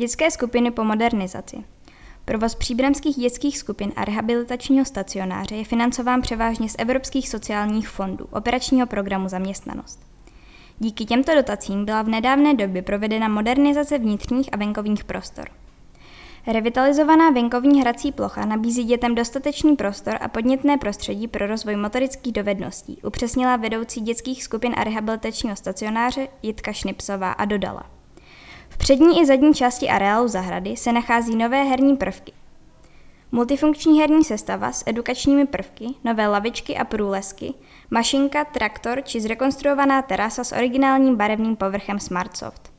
Dětské skupiny po modernizaci. Provoz příbramských dětských skupin a rehabilitačního stacionáře je financován převážně z evropských sociálních fondů, operačního programu Zaměstnanost. Díky těmto dotacím byla v nedávné době provedena modernizace vnitřních a venkovních prostor. Revitalizovaná venkovní hrací plocha nabízí dětem dostatečný prostor a podnětné prostředí pro rozvoj motorických dovedností, upřesnila vedoucí dětských skupin a rehabilitačního stacionáře Jitka Šnipsová a dodala. V přední i zadní části areálu zahrady se nachází nové herní prvky. Multifunkční herní sestava s edukačními prvky, nové lavičky a průlesky, mašinka, traktor či zrekonstruovaná terasa s originálním barevným povrchem SmartSoft.